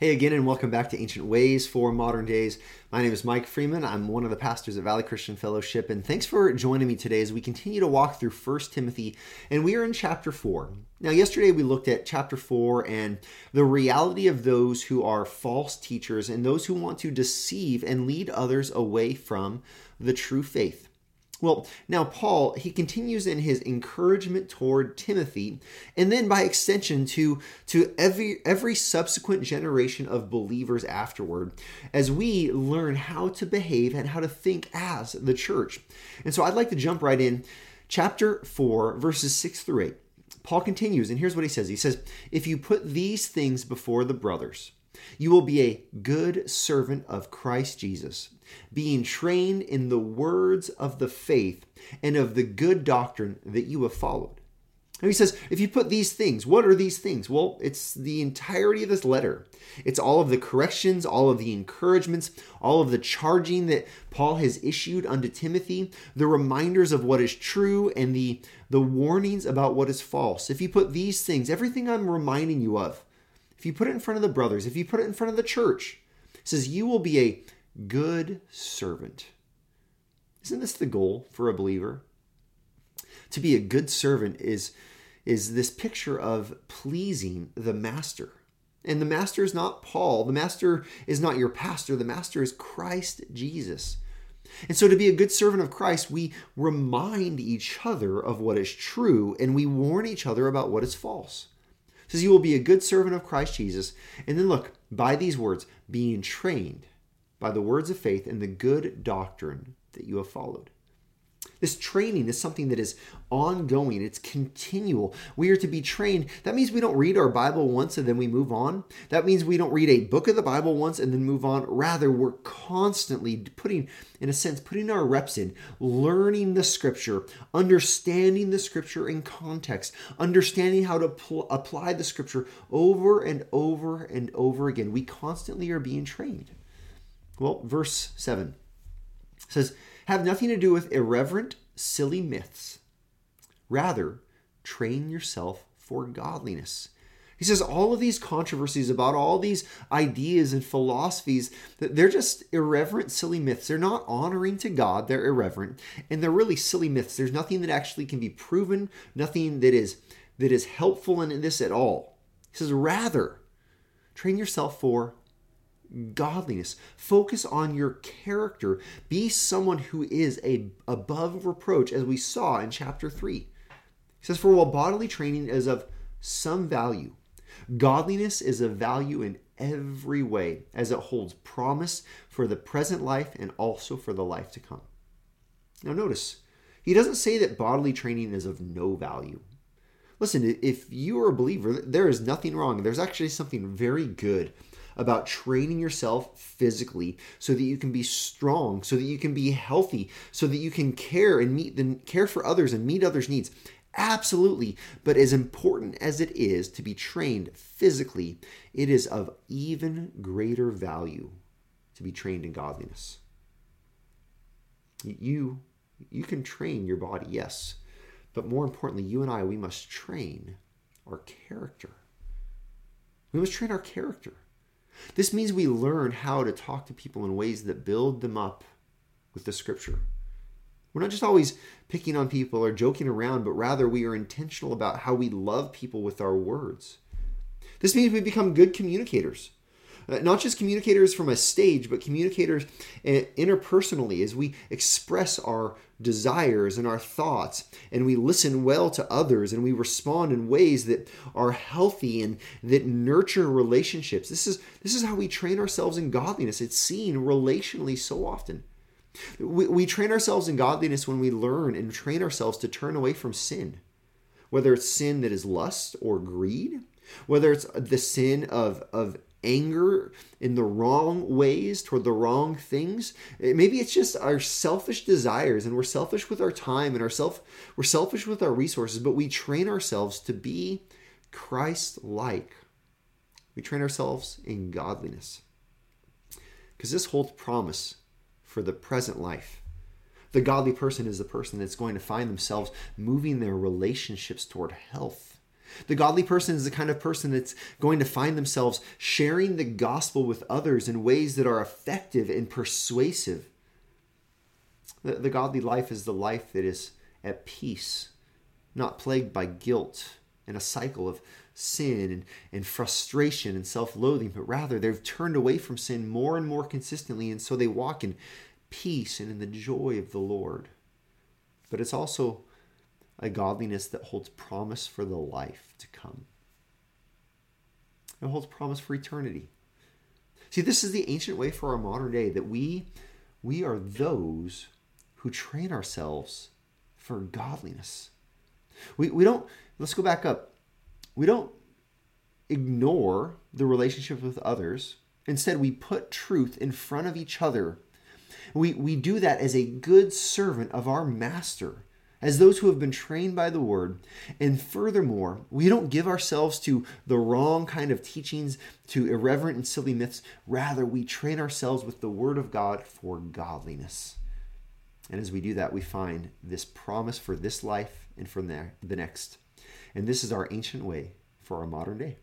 Hey again, and welcome back to Ancient Ways for Modern Days. My name is Mike Freeman. I'm one of the pastors at Valley Christian Fellowship, and thanks for joining me today as we continue to walk through 1 Timothy, and we are in chapter 4. Now, yesterday we looked at chapter 4 and the reality of those who are false teachers and those who want to deceive and lead others away from the true faith. Well, now Paul, he continues in his encouragement toward Timothy, and then by extension to, to every, every subsequent generation of believers afterward, as we learn how to behave and how to think as the church. And so I'd like to jump right in. Chapter 4, verses 6 through 8. Paul continues, and here's what he says He says, If you put these things before the brothers, you will be a good servant of Christ Jesus, being trained in the words of the faith and of the good doctrine that you have followed. And he says, if you put these things, what are these things? Well, it's the entirety of this letter. It's all of the corrections, all of the encouragements, all of the charging that Paul has issued unto Timothy, the reminders of what is true, and the, the warnings about what is false. If you put these things, everything I'm reminding you of, if you put it in front of the brothers, if you put it in front of the church, it says, you will be a good servant. Isn't this the goal for a believer? To be a good servant is, is this picture of pleasing the master. And the master is not Paul. The master is not your pastor. The master is Christ Jesus. And so, to be a good servant of Christ, we remind each other of what is true and we warn each other about what is false says you will be a good servant of Christ Jesus. And then look, by these words, being trained by the words of faith and the good doctrine that you have followed. This training is something that is ongoing, it's continual. We are to be trained. That means we don't read our Bible once and then we move on. That means we don't read a book of the Bible once and then move on. Rather, we're constantly putting, in a sense, putting our reps in, learning the scripture, understanding the scripture in context, understanding how to pl- apply the scripture over and over and over again. We constantly are being trained. Well, verse 7 says, have nothing to do with irreverent, silly myths. Rather, train yourself for godliness. He says all of these controversies about all these ideas and philosophies they're just irreverent, silly myths. They're not honoring to God, they're irreverent, and they're really silly myths. There's nothing that actually can be proven, nothing that is that is helpful in this at all. He says rather train yourself for godliness. Focus on your character. Be someone who is a above reproach, as we saw in chapter 3. He says, For while bodily training is of some value, godliness is of value in every way, as it holds promise for the present life and also for the life to come. Now, notice, he doesn't say that bodily training is of no value. Listen, if you are a believer, there is nothing wrong. There's actually something very good about training yourself physically so that you can be strong, so that you can be healthy, so that you can care and meet the care for others and meet others' needs. Absolutely. But as important as it is to be trained physically, it is of even greater value to be trained in godliness. You you can train your body, yes. But more importantly, you and I, we must train our character. We must train our character. This means we learn how to talk to people in ways that build them up with the scripture. We're not just always picking on people or joking around, but rather we are intentional about how we love people with our words. This means we become good communicators. Uh, not just communicators from a stage, but communicators uh, interpersonally as we express our desires and our thoughts, and we listen well to others, and we respond in ways that are healthy and that nurture relationships. This is this is how we train ourselves in godliness. It's seen relationally so often. We, we train ourselves in godliness when we learn and train ourselves to turn away from sin, whether it's sin that is lust or greed, whether it's the sin of, of anger in the wrong ways toward the wrong things. Eh, maybe it's just our selfish desires and we're selfish with our time and our self we're selfish with our resources but we train ourselves to be christ like we train ourselves in godliness. Because this holds promise for the present life. The godly person is the person that's going to find themselves moving their relationships toward health The godly person is the kind of person that's going to find themselves sharing the gospel with others in ways that are effective and persuasive. The, the godly life is the life that is at peace, not plagued by guilt and a cycle of sin and, and frustration and self loathing, but rather they've turned away from sin more and more consistently, and so they walk in peace and in the joy of the Lord. But it's also a godliness that holds promise for the life to come. It holds promise for eternity. See, this is the ancient way for our modern day that we we are those who train ourselves for godliness. We, we don't, let's go back up. We don't ignore the relationship with others. Instead, we put truth in front of each other. We, we do that as a good servant of our master, as those who have been trained by the word. And furthermore, we don't give ourselves to the wrong kind of teachings, to irreverent and silly myths. Rather, we train ourselves with the word of God for godliness. And as we do that, we find this promise for this life and for the next. And this is our ancient way for our modern day.